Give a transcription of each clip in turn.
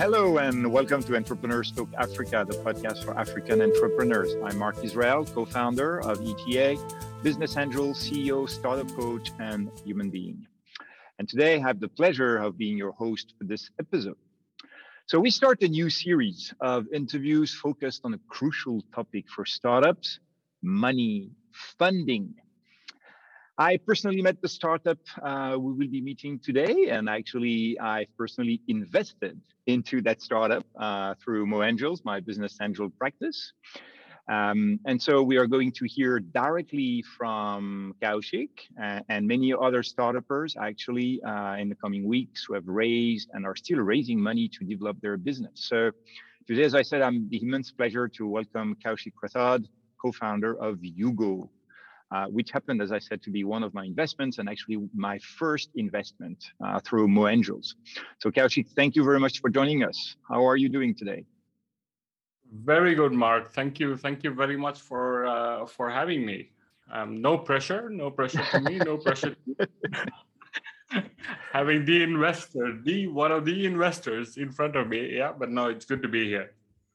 Hello and welcome to Entrepreneurs Talk Africa, the podcast for African entrepreneurs. I'm Mark Israel, co-founder of ETA, business angel, CEO, startup coach, and human being. And today I have the pleasure of being your host for this episode. So we start a new series of interviews focused on a crucial topic for startups, money, funding, I personally met the startup uh, we will be meeting today, and actually, I personally invested into that startup uh, through Mo Angels, my business angel practice. Um, and so we are going to hear directly from Kaushik and, and many other startups actually uh, in the coming weeks who have raised and are still raising money to develop their business. So today, as I said, I'm the immense pleasure to welcome Kaushik Prasad, co-founder of Yugo uh, which happened, as I said, to be one of my investments and actually my first investment uh, through Mo Angels. So Kaushik, thank you very much for joining us. How are you doing today? Very good, Mark. Thank you. Thank you very much for uh, for having me. Um, no pressure, no pressure to me, no pressure. having the investor, the one of the investors in front of me. Yeah, but no, it's good to be here.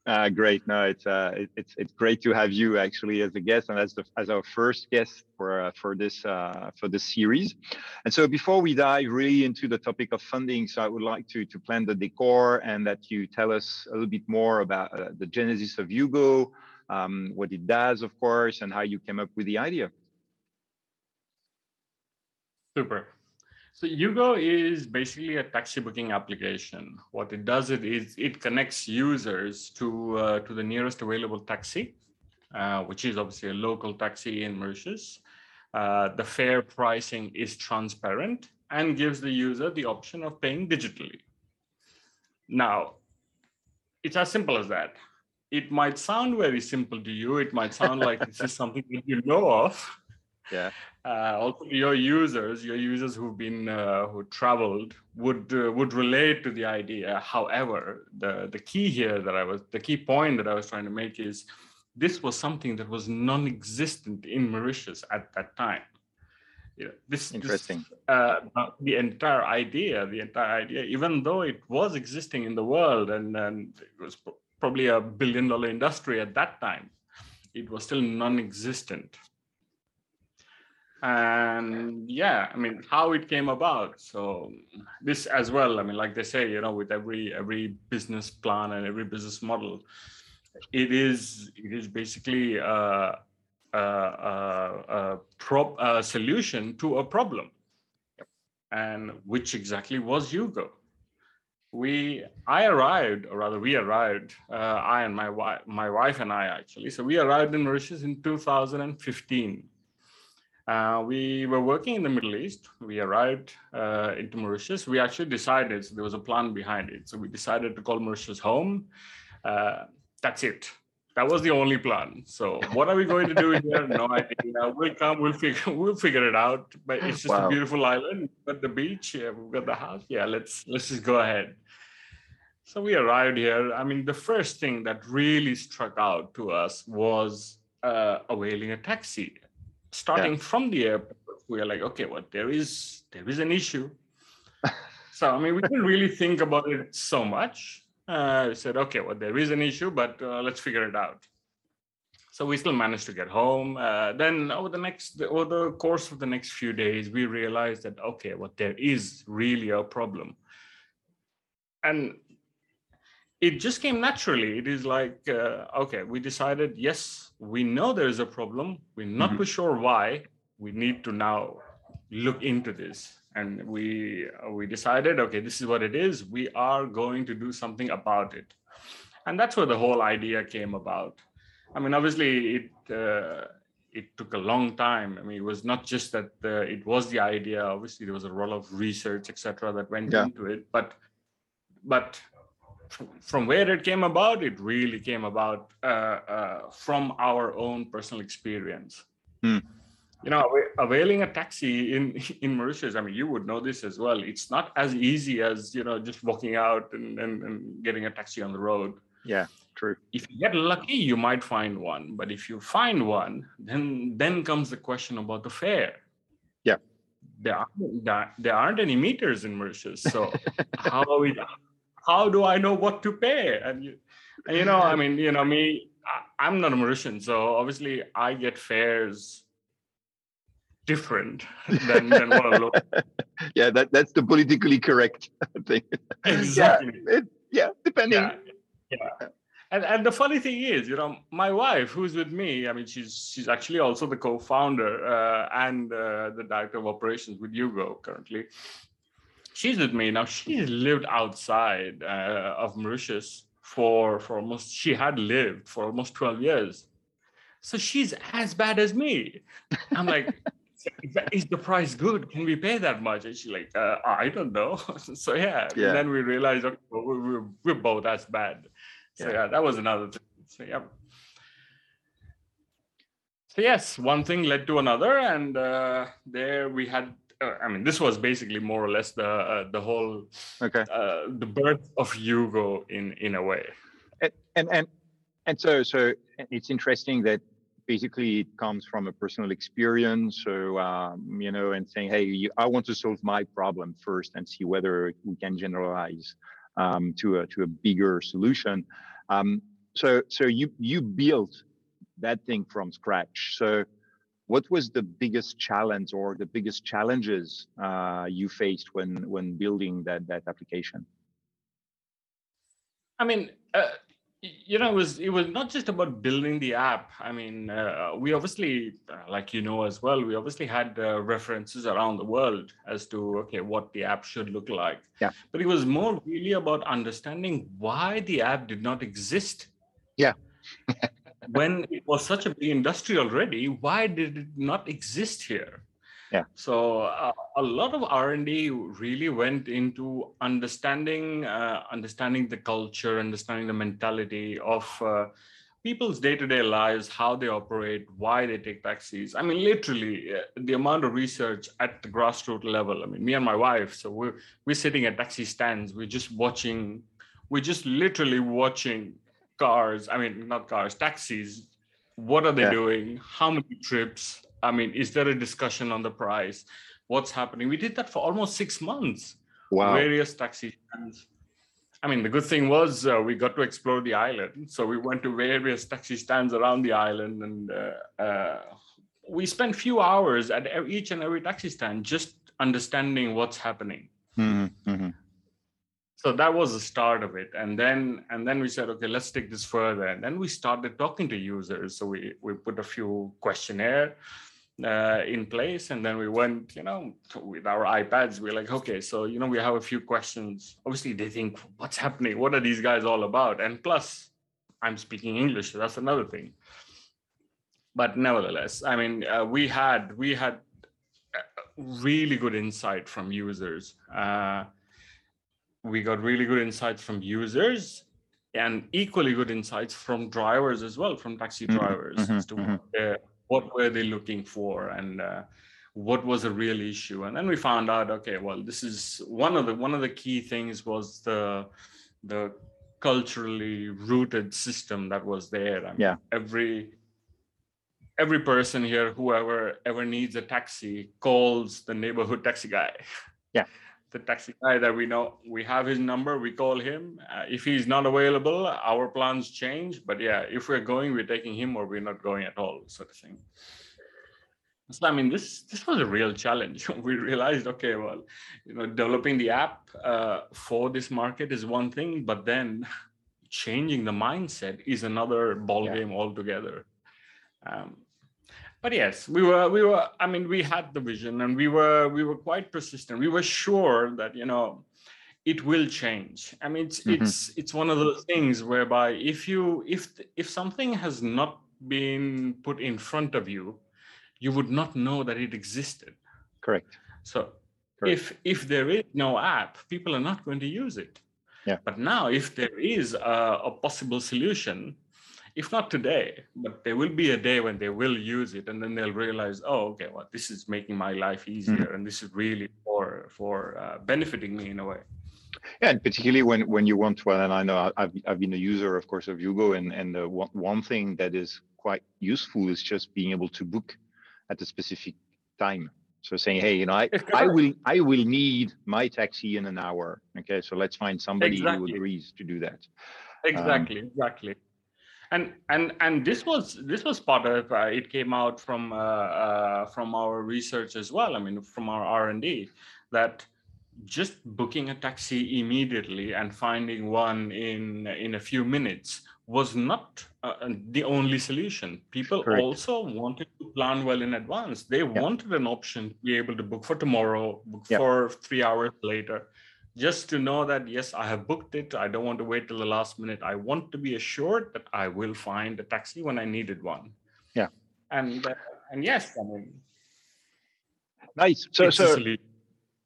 Uh, great. No, it's uh, it, it's it's great to have you actually as a guest and as the as our first guest for uh, for this uh, for this series. And so before we dive really into the topic of funding, so I would like to to plan the decor and that you tell us a little bit more about uh, the genesis of Yugo, um, what it does, of course, and how you came up with the idea. Super. So Yugo is basically a taxi booking application. What it does it is it connects users to uh, to the nearest available taxi, uh, which is obviously a local taxi in Mauritius. Uh, the fare pricing is transparent and gives the user the option of paying digitally. Now, it's as simple as that. It might sound very simple to you. It might sound like this is something that you know of. Yeah uh, also your users, your users who've been uh, who traveled would uh, would relate to the idea. However, the the key here that I was the key point that I was trying to make is this was something that was non-existent in Mauritius at that time. Yeah, this interesting. This, uh, the entire idea, the entire idea, even though it was existing in the world and, and it was probably a billion dollar industry at that time, it was still non-existent and yeah. i mean how it came about. So this as well i mean like they say you know with every every business plan and every business model it is it is basically uh, uh, uh, a, a, a, a, prop, a solution to a problem. And which exactly was yugo. We i arrived or rather we arrived uh, i and my wife my wife and i actually. So we arrived in mauritius in 2015 uh, we were working in the Middle East. We arrived uh, into Mauritius. We actually decided, so there was a plan behind it. So we decided to call Mauritius home. Uh, that's it. That was the only plan. So what are we going to do here? No idea. We'll come. We'll figure. We'll figure it out. But it's just wow. a beautiful island. We've got the beach. Yeah, we've got the house. Yeah, let's let's just go ahead. So we arrived here. I mean, the first thing that really struck out to us was uh, availing a taxi starting yeah. from the airport, we are like, okay, well, there is there is an issue. so I mean, we didn't really think about it so much. Uh, we said, okay, well, there is an issue, but uh, let's figure it out. So we still managed to get home. Uh, then over the next, over the course of the next few days, we realized that okay, well, there is really a problem, and it just came naturally. It is like, uh, okay, we decided, yes, we know there is a problem. We're not mm-hmm. too sure why. We need to now look into this. And we uh, we decided, okay, this is what it is. We are going to do something about it. And that's where the whole idea came about. I mean, obviously, it uh, it took a long time. I mean, it was not just that uh, it was the idea. Obviously, there was a lot of research, etc., that went yeah. into it. But but from where it came about, it really came about uh, uh, from our own personal experience. Hmm. You know, availing a taxi in in Mauritius, I mean, you would know this as well. It's not as easy as you know just walking out and, and, and getting a taxi on the road. Yeah, true. If you get lucky, you might find one, but if you find one, then then comes the question about the fare. Yeah, there aren't, there aren't any meters in Mauritius, so how are we how do I know what to pay? And you, you know, I mean, you know, me, I, I'm not a Mauritian, so obviously I get fares different than, than what a local. yeah, that, that's the politically correct thing. Exactly. Yeah, it, yeah depending. Yeah. yeah. And, and the funny thing is, you know, my wife, who's with me, I mean, she's she's actually also the co-founder uh, and uh, the director of operations with Yugo currently. She's with me now. She's lived outside uh, of Mauritius for for almost. She had lived for almost twelve years, so she's as bad as me. I'm like, is the price good? Can we pay that much? And she's like, uh, I don't know. so yeah. yeah. And then we realized okay, we're, we're both as bad. So yeah. yeah, that was another thing. So yeah. So yes, one thing led to another, and uh, there we had. Uh, I mean, this was basically more or less the uh, the whole okay uh, the birth of Yugo in in a way. And and and, and so so it's interesting that basically it comes from a personal experience so um, you know and saying hey you, i want to solve my problem first and see whether we can generalize um, to a to a bigger solution um, so so you you built that thing from scratch. So what was the biggest challenge or the biggest challenges uh, you faced when when building that that application? I mean uh, you know it was it was not just about building the app. I mean uh, we obviously uh, like you know as well we obviously had uh, references around the world as to okay what the app should look like. Yeah. But it was more really about understanding why the app did not exist. Yeah when it was such a big industry already why did it not exist here? Yeah. So uh, a lot of r&d really went into understanding uh, understanding the culture understanding the mentality of uh, people's day-to-day lives how they operate why they take taxis. I mean literally uh, the amount of research at the grassroots level. I mean me and my wife so we're we're sitting at taxi stands. We're just watching we're just literally watching cars i mean not cars taxis what are they yeah. doing how many trips I mean, is there a discussion on the price? What's happening? We did that for almost six months. Wow. Various taxi stands. I mean, the good thing was uh, we got to explore the island. So we went to various taxi stands around the island, and uh, uh, we spent few hours at each and every taxi stand just understanding what's happening. Mm-hmm. So that was the start of it, and then and then we said, okay, let's take this further. And then we started talking to users. So we we put a few questionnaire uh, in place. And then we went you know with our ipads. We're like okay so you know we have a few questions. Obviously they think what's happening? What are these guys all about? And plus i'm speaking english so that's another thing. But nevertheless i mean uh, we had we had really good insight from users. Uh, we got really good insights from users and equally good insights from drivers as well from taxi mm-hmm. drivers mm-hmm, as to mm-hmm. what what were they looking for and uh, what was a real issue and then we found out okay well this is one of the one of the key things was the the culturally rooted system that was there I mean, yeah every every person here whoever ever needs a taxi calls the neighborhood taxi guy yeah the taxi guy that we know we have his number we call him. Uh, if he's not available our plans change but yeah if we're going we're taking him or we're not going at all sort of thing. So i mean this this was a real challenge. We realized okay well you know developing the app uh, for this market is one thing but then changing the mindset is another ball yeah. game altogether. Um, but yes we were we were i mean we had the vision and we were we were quite persistent. We were sure that you know it will change. I mean it's mm-hmm. it's it's one of those things whereby if you if if something has not been put in front of you you would not know that it existed. Correct. So correct. if if there is no app people are not going to use it. Yeah. But now if there is a, a possible solution if not today, but there will be a day when they will use it, and then they'll realize, oh, okay, well, this is making my life easier, mm-hmm. and this is really for for uh, benefiting me in a way. Yeah, and particularly when when you want to, and I know I've I've been a user, of course, of Yugo, and and the one one thing that is quite useful is just being able to book at a specific time. So saying, hey, you know, I, I will I will need my taxi in an hour. Okay, so let's find somebody Exactly. who agrees to do that. exactly exactly and and and this was this was part of uh, it came out from uh, uh, from our research as well i mean from our r&d that just booking a taxi immediately and finding one in in a few minutes was not uh, the only solution people Correct. also wanted to plan well in advance they wanted an option to be able to book for tomorrow book Yeah. for 3 hours later just to know that yes i have booked it i don't want to wait till the last minute i want to be assured that i will find a taxi when i needed one Yeah. and uh, and yes i mean Nice. So it's so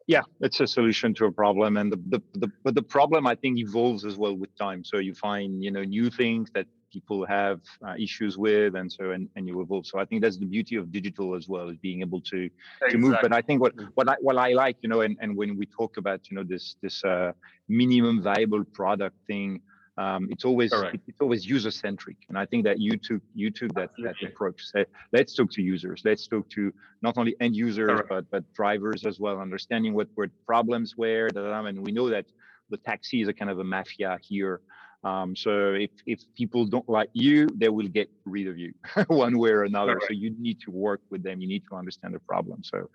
yeah, it's a solution to a problem, and the, the the but the problem I think evolves as well with time. So you find you know new things that people have uh, issues with, and so and, and you evolve. So I think that's the beauty of digital as well, as being able to to move. But I think what what I what I like, you know, and, and when we talk about you know this this uh, minimum viable product thing, um, it's always it- it's always user centric, and I think that you took you took that that approach. Say, let's talk to users. Let's talk to not only end users Correct. but but drivers as well, understanding what were problems were. And we know that the taxi is a kind of a mafia here. Um, so if if people don't like you, they will get rid of you one way or another. So you need to work with them. You need to understand the problem. So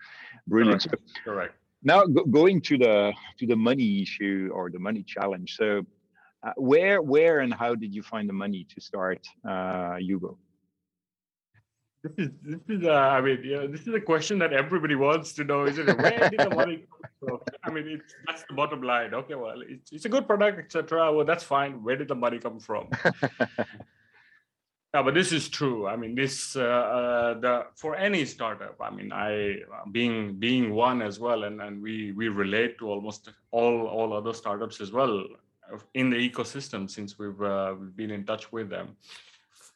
brilliant. So correct now go, going to the to the money issue or the money challenge. So uh, where where and how did you find the money to start uh, Yugo? This is this is uh, i mean yeah this is a question that everybody wants to know isn't it where did the money come from i mean it's that's the bottom line okay well it's, it's a good product etc well that's fine where did the money come from Yeah, but this is true. I mean, this uh, uh, the for any startup. I mean, I being being one as well, and and we we relate to almost all all other startups as well in the ecosystem since we've uh, we've been in touch with them.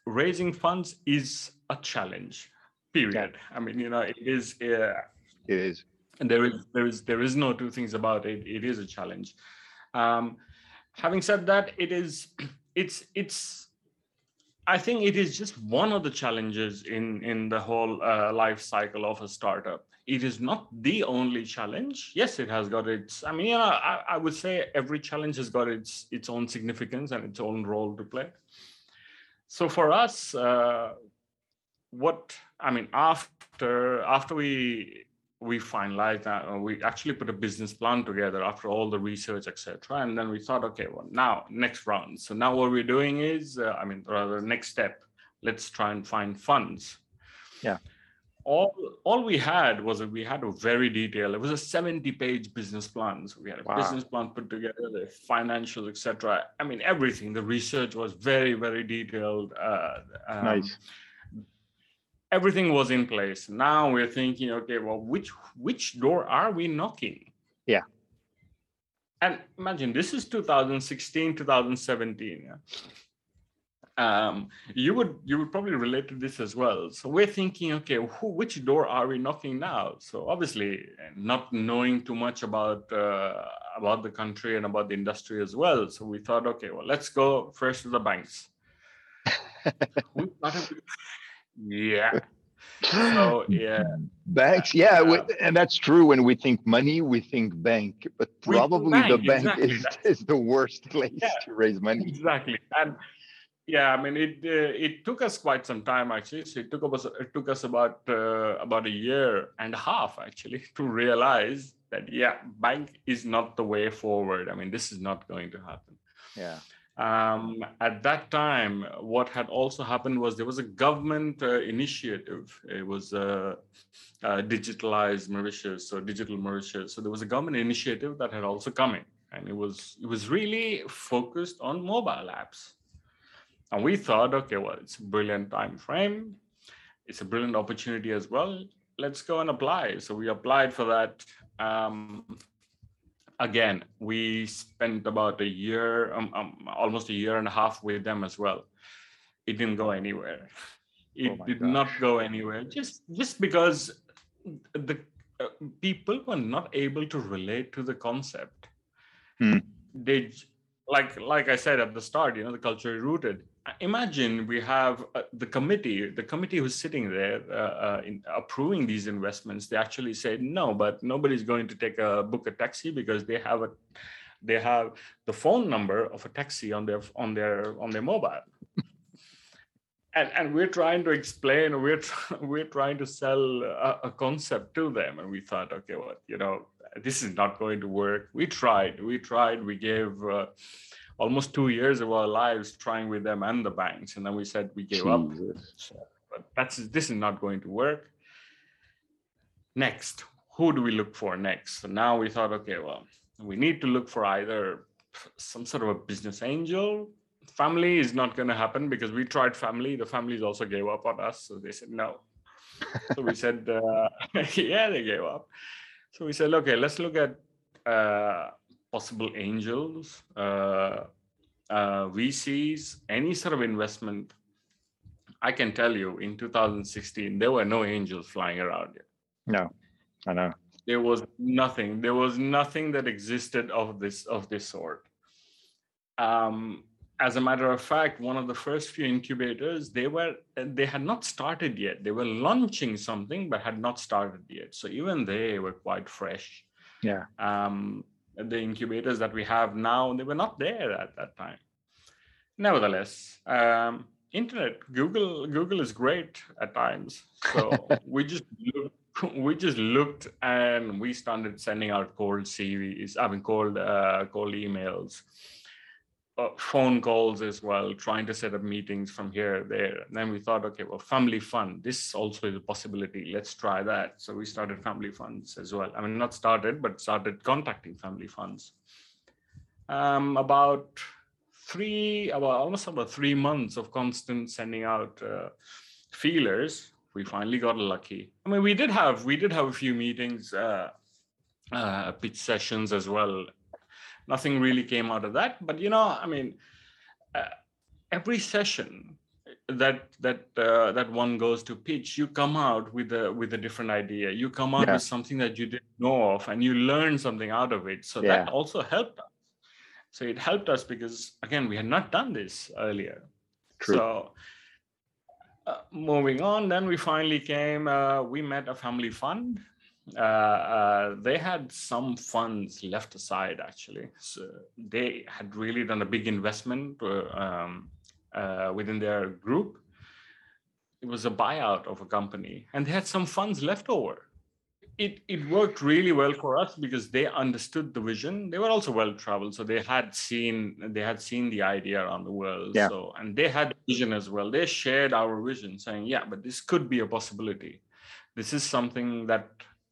Raising funds is a challenge. Period. I mean, you know, it is. Uh, It is. and there is there is there is no two things about it it is a challenge um, having said that it is it's it's i think it is just one of the challenges in in the whole uh, life cycle of a startup it is not the only challenge yes it has got its i mean you know, I, I would say every challenge has got its its own significance and its own role to play so for us uh, what i mean after after we we finalized that uh, we actually put a business plan together after all the research etc and then we thought okay well now next round so now what we're doing is uh, i mean rather next step let's try and find funds Yeah. all all we had was that we had a very detailed it was a 70 page business plan so we had a Wow. business plan put together the financials etc i mean everything the research was very very detailed uh, um, Nice. Everything was in place. Now we're thinking okay well which which door are we knocking? Yeah. and imagine this is 2016 2017 um you would you would probably relate to this as well. So we're thinking okay who, which door are we knocking now? So obviously not knowing too much about uh, about the country and about the industry as well. So we thought okay well let's go first to the banks. We started yeah so yeah Banks, yeah, we- and that's true. When we think money, we think bank, but probably the bank, bank exactly. is the worst place Yeah. to raise money. exactly and yeah i mean it uh, it took us quite some time actually so it took us it took us about uh, about a year and a half actually to realize that yeah bank is not the way forward i mean this is not going to happen Yeah, um, at that time, what had also happened was there was a government uh, initiative. It was uh, uh, digitalized Mauritius, so digital Mauritius. So there was a government initiative that had also come in, and it was it was really focused on mobile apps. And we thought, okay, well, it's a brilliant time frame. It's a brilliant opportunity as well. Let's go and apply. So we applied for that. Um, again, we spent about a year, um, um, almost a year and a half with them as well. It didn't go anywhere. It Oh did not go anywhere just just because the uh, people were not able to relate to the concept. Hmm. They like like I said at the start, you know, the culture rooted. Imagine we have uh, the committee, the committee who's sitting there uh, uh, in approving these investments. They actually said no, but nobody's going to take a book a taxi because they have a they have the phone number of a taxi on their on their on their mobile. and, and we're trying to explain we're we're trying to sell a, a, concept to them and we thought okay well you know this is not going to work we tried we tried we gave uh, almost two years of our lives trying with them and the banks. And then we said we gave Jesus. up but that's this is not going to work. Next who do we look for next? So now we thought okay well we need to look for either some sort of a business angel. Family is not going to happen because we tried family. The families also gave up on us. So they said no. So we said uh, yeah they gave up. So we said okay let's look at uh, possible angels uh, uh vcs any sort of investment i can tell you in 2016 there were no angels flying around yet no i know there was nothing there was nothing that existed of this of this sort um, as a matter of fact, one of the first few incubators, they were they had not started yet. They were launching something, but had not started yet. So even they were quite fresh. Yeah. Um, the incubators that we have now, they were not there at that time. Nevertheless, um, internet, Google, Google is great at times. So we just looked, we just looked and we started sending out cold CVs, I mean cold uh, cold emails uh, phone calls as well, trying to set up meetings from here, there. And then we thought, okay, well, family fund, this also is a possibility. Let's try that. So we started family funds as well. I mean, not started, but started contacting family funds. Um, about three, about almost about three months of constant sending out uh, feelers. We finally got lucky. I mean, we did have we did have a few meetings, uh, uh, pitch sessions as well nothing really came out of that. But you know, I mean, uh, every session that that uh, that one goes to pitch, you come out with a with a different idea. You come out yeah. with something that you didn't know of, and you learn something out of it. So yeah. that also helped us. So it helped us because again, we had not done this earlier. True. So. Uh, moving on, then we finally came. Uh, we met a family fund uh, uh, they had some funds left aside actually. So they had really done a big investment uh, um, uh, within their group. It was a buyout of a company, and they had some funds left over. It, it worked really well for us because they understood the vision. They were also well traveled, so they had seen they had seen the idea around the world. Yeah. So and they had vision as well. They shared our vision, saying, "Yeah, but this could be a possibility. This is something that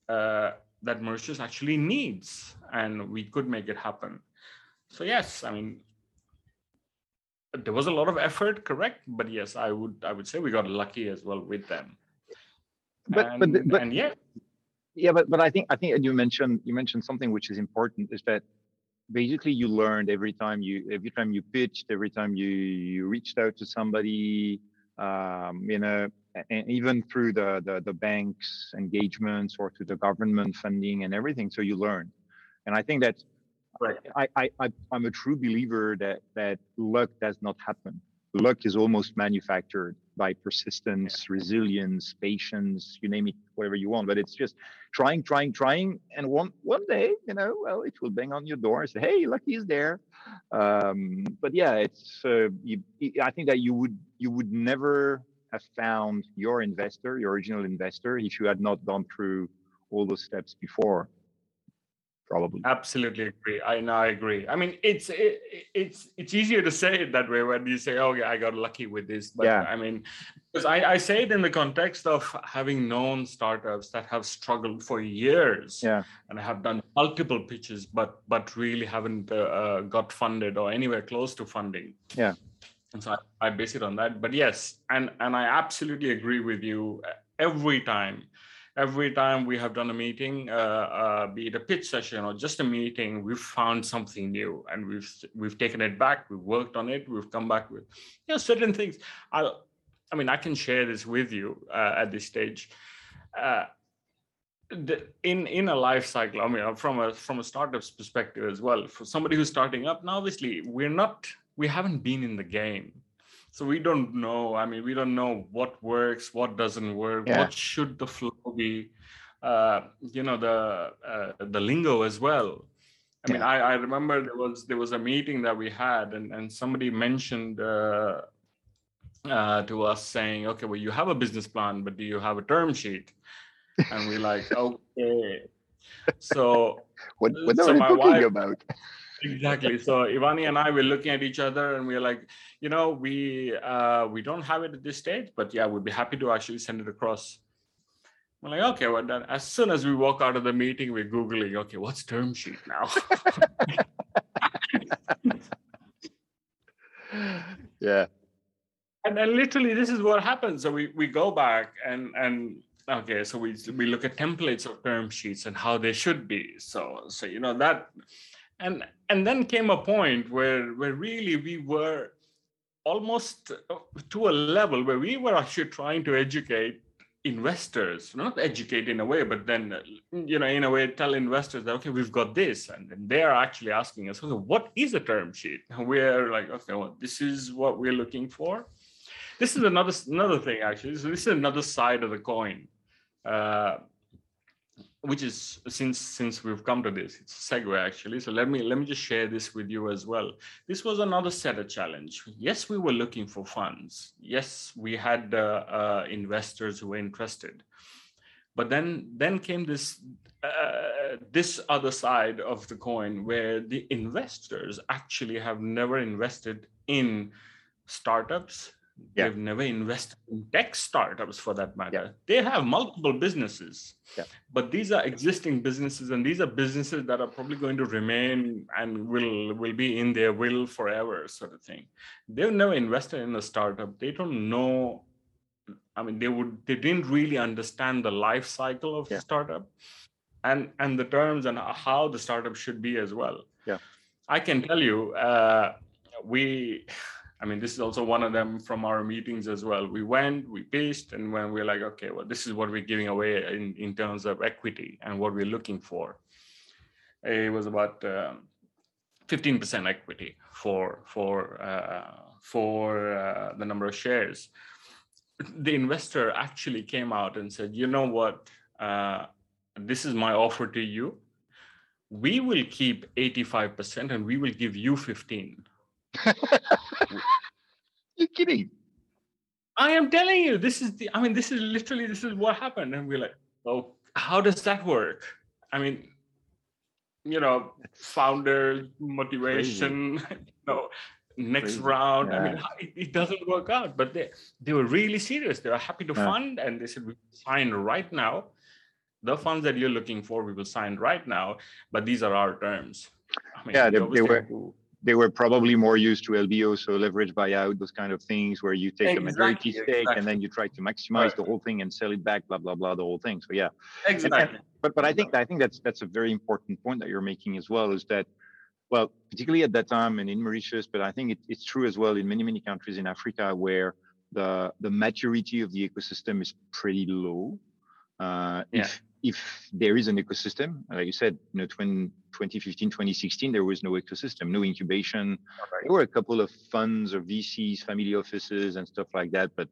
uh, that Mauritius actually needs, and we could make it happen. So yes, I mean, there was a lot of effort, correct? But yes, I would I would say we got lucky as well with them. But and, but, but and yeah, yeah, but but I think I think you mentioned you mentioned something which is important is that basically you learned every time you every time you pitched every time you you reached out to somebody um, you know and even through the, the, the banks engagements or to the government funding and everything. So you learn, and I think that right. I, I, I I'm a true believer that that luck does not happen. Luck is almost manufactured by persistence, resilience, patience, you name it, whatever you want. But it's just trying, trying, trying, and one one day, you know, well, it will bang on your door and say, "Hey, lucky is there." Um, but yeah, it's. Uh, you, I think that you would you would never have found your investor, your original investor, if you had not gone through all those steps before probably. Absolutely agree. I know i agree. I mean it's it, it's it's easier to say it that way when you say oh yeah i got lucky with this but yeah. i mean because I, I say it in the context of having known startups that have struggled for years yeah. and have done multiple pitches but but really haven't uh, uh, got funded or anywhere close to funding. Yeah and so I, I base it on that. But yes and and i absolutely agree with you every time every time we have done a meeting uh, uh, be it a pitch session or just a meeting we've found something new and we've we've taken it back we've worked on it we've come back with you know certain things. I i mean i can share this with you uh, at this stage. Uh, the, in in a life cycle i mean from a from a startup's perspective as well for somebody who's starting up now obviously we're not we haven't been in the game. So we don't know. I mean we don't know what works what doesn't work Yeah. what should the flow be uh, you know the uh, the lingo as well. I mean I, I remember there was there was a meeting that we had and and somebody mentioned uh, uh, to us saying okay well you have a business plan but do you have a term sheet? And we're like okay. So What, what So are we my talking wife- about? Exactly. So ivani and i were looking at each other and we are like you know we uh we don't have it at this stage but yeah we'd be happy to actually send it across. We're like okay well then as soon as we walk out of the meeting we're googling okay what's term sheet now? Yeah. and then literally this is what happens. So we we go back and and okay so we we look at templates of term sheets and how they should be. So so you know that and and then came a point where where really we were almost uh, to a level where we were actually trying to educate investors not educate in a way but then uh, you know in a way tell investors that okay we've got this and then they are actually asking us okay what is a term sheet? And we're like okay well this is what we're looking for. This is another another thing actually. So this is another side of the coin. Uh, which is since since we've come to this it's a segue actually. So let me let me just share this with you as well. This was another set of challenge. Yes we were looking for funds. Yes we had uh, uh, investors who were interested. But then then came this uh, this other side of the coin where the investors actually have never invested in startups Yeah. they've never invested in tech startups for that matter they have multiple businesses Yeah. but these are existing businesses and these are businesses that are probably going to remain and will will be in their will forever sort of thing they've never invested in a startup they don't know i mean they would they didn't really understand the life cycle of Yeah. the startup and and the terms and how the startup should be as well Yeah. i can tell you uh, we I mean, this is also one of them from our meetings as well. We went, we pitched, and when we're like, okay, well, this is what we're giving away in, in terms of equity and what we're looking for. It was about um, 15% equity for for uh, for uh, the number of shares. The investor actually came out and said, you know what, uh, this is my offer to you. We will keep 85% and we will give you 15. You're kidding. I am telling you, this is the, I mean, this is literally, this is what happened. And we're like, oh, how does that work? I mean, you know, founder motivation, you know, next Crazy. round. I mean, it, it doesn't work out, but they, they were really serious. They were happy to Yeah. fund and they said, we sign right now. The funds that you're looking for, we will sign right now, but these are our terms. I mean, Yeah, they- they were- They were probably more used to LBO, so leverage buyout, those kind of things where you take a majority Exactly, stake and then you try to maximize the whole thing and sell it back, blah blah blah, the whole thing. So yeah, Exactly. but but I think I think that's that's a very important point that you're making as well. Is that well, particularly at that time and in Mauritius, but I think it, it's true as well in many many countries in Africa where the the maturity of the ecosystem is pretty low. Uh, Yeah. If if there is an ecosystem, like you said, you know, 20, 2015, 2016, there was no ecosystem, no incubation. There were a couple of funds or VCs, family offices, and stuff like that, but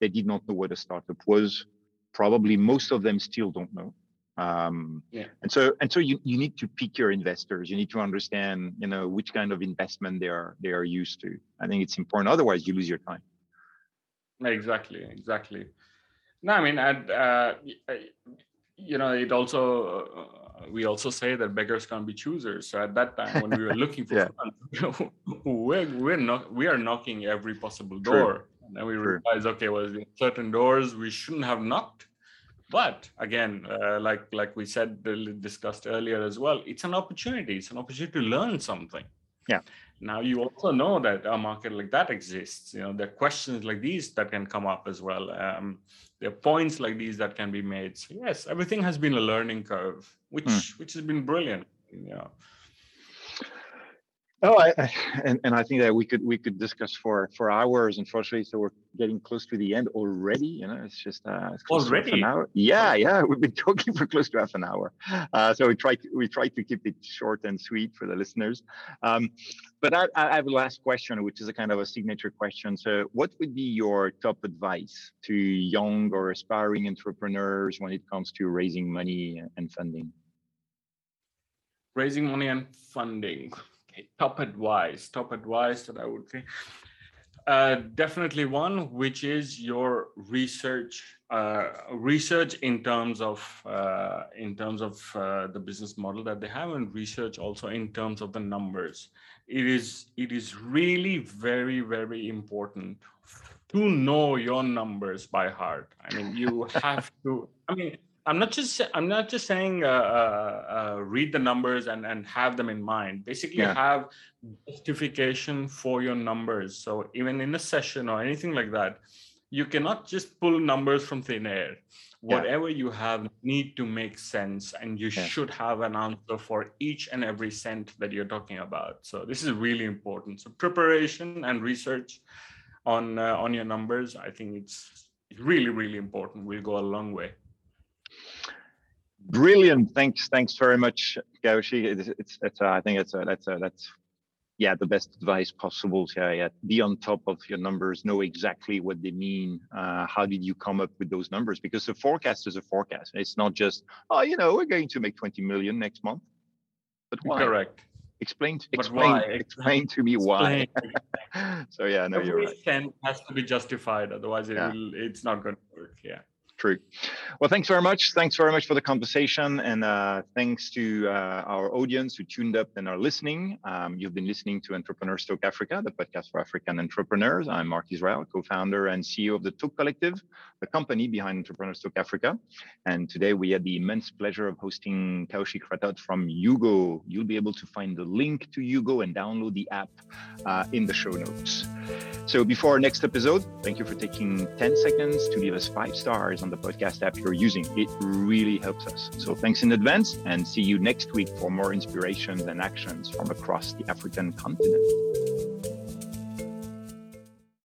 they did not know what a startup was. Probably most of them still don't know. Um, Yeah. And so, and so, you, you need to pick your investors. You need to understand, you know, which kind of investment they are they are used to. I think it's important. Otherwise, you lose your time. Exactly, exactly. No, I mean, and uh, y- uh, you know, it also uh, we also say that beggars can't be choosers. So at that time, when we were looking for Yeah. know, we're we're not we are knocking every possible True. door, and then we True. realize, okay, well, certain doors we shouldn't have knocked. But again, uh, like like we said, discussed earlier as well, it's an opportunity. It's an opportunity to learn something. Yeah. Now you also know that a market like that exists. You know, there are questions like these that can come up as well. Um, there are points like these that can be made. So yes, everything has been a learning curve, which Hmm. which has been brilliant. You know. Oh, I, I, and, and I think that we could we could discuss for for hours. Unfortunately, so we're getting close to the end already. You know, it's just uh, it's already an hour. Yeah, yeah, we've been talking for close to half an hour. Uh, so we try to, we try to keep it short and sweet for the listeners. Um, but I, I have a last question, which is a kind of a signature question. So, what would be your top advice to young or aspiring entrepreneurs when it comes to raising money and funding? Raising money and funding top advice top advice that i would say. Uh, definitely one which is your research uh, research in terms of uh, in terms of uh, the business model that they have and research also in terms of the numbers. It is it is really very very important to know your numbers by heart. I mean you have to i mean I'm not just I'm not just saying uh, uh, uh, read the numbers and and have them in mind. Basically, yeah. have justification for your numbers. So even in a session or anything like that, you cannot just pull numbers from thin air. Whatever yeah. you have need to make sense, and you yeah. should have an answer for each and every cent that you're talking about. So this is really important. So preparation and research on uh, on your numbers, I think it's really really important. Will go a long way. Brilliant. Thanks. Thanks very much, Kaushik. It's, it's, it's uh, I think it's a, that's a, that's, yeah, the best advice possible. Yeah, yeah. Be on top of your numbers. Know exactly what they mean. Uh, how did you come up with those numbers? Because a forecast is a forecast. It's not just, oh, you know, we're going to make 20 million next month. But why? Correct. Explain, explain, explain to me why. so yeah, no, Every you're right. cent has to be justified. Otherwise, it yeah. will, it's not going to work. Yeah true. Well, thanks very much. Thanks very much for the conversation. And uh, thanks to uh, our audience who tuned up and are listening. Um, you've been listening to Entrepreneurs Talk Africa, the podcast for African entrepreneurs. I'm Mark Israel, co founder and CEO of the Talk Collective, the company behind Entrepreneurs Talk Africa. And today we had the immense pleasure of hosting Kaushik Rathod from Yugo. You'll be able to find the link to Yugo and download the app uh, in the show notes. So before our next episode, thank you for taking 10 seconds to leave us five stars on the podcast app you're using. It really helps us. So thanks in advance and see you next week for more inspirations and actions from across the African continent.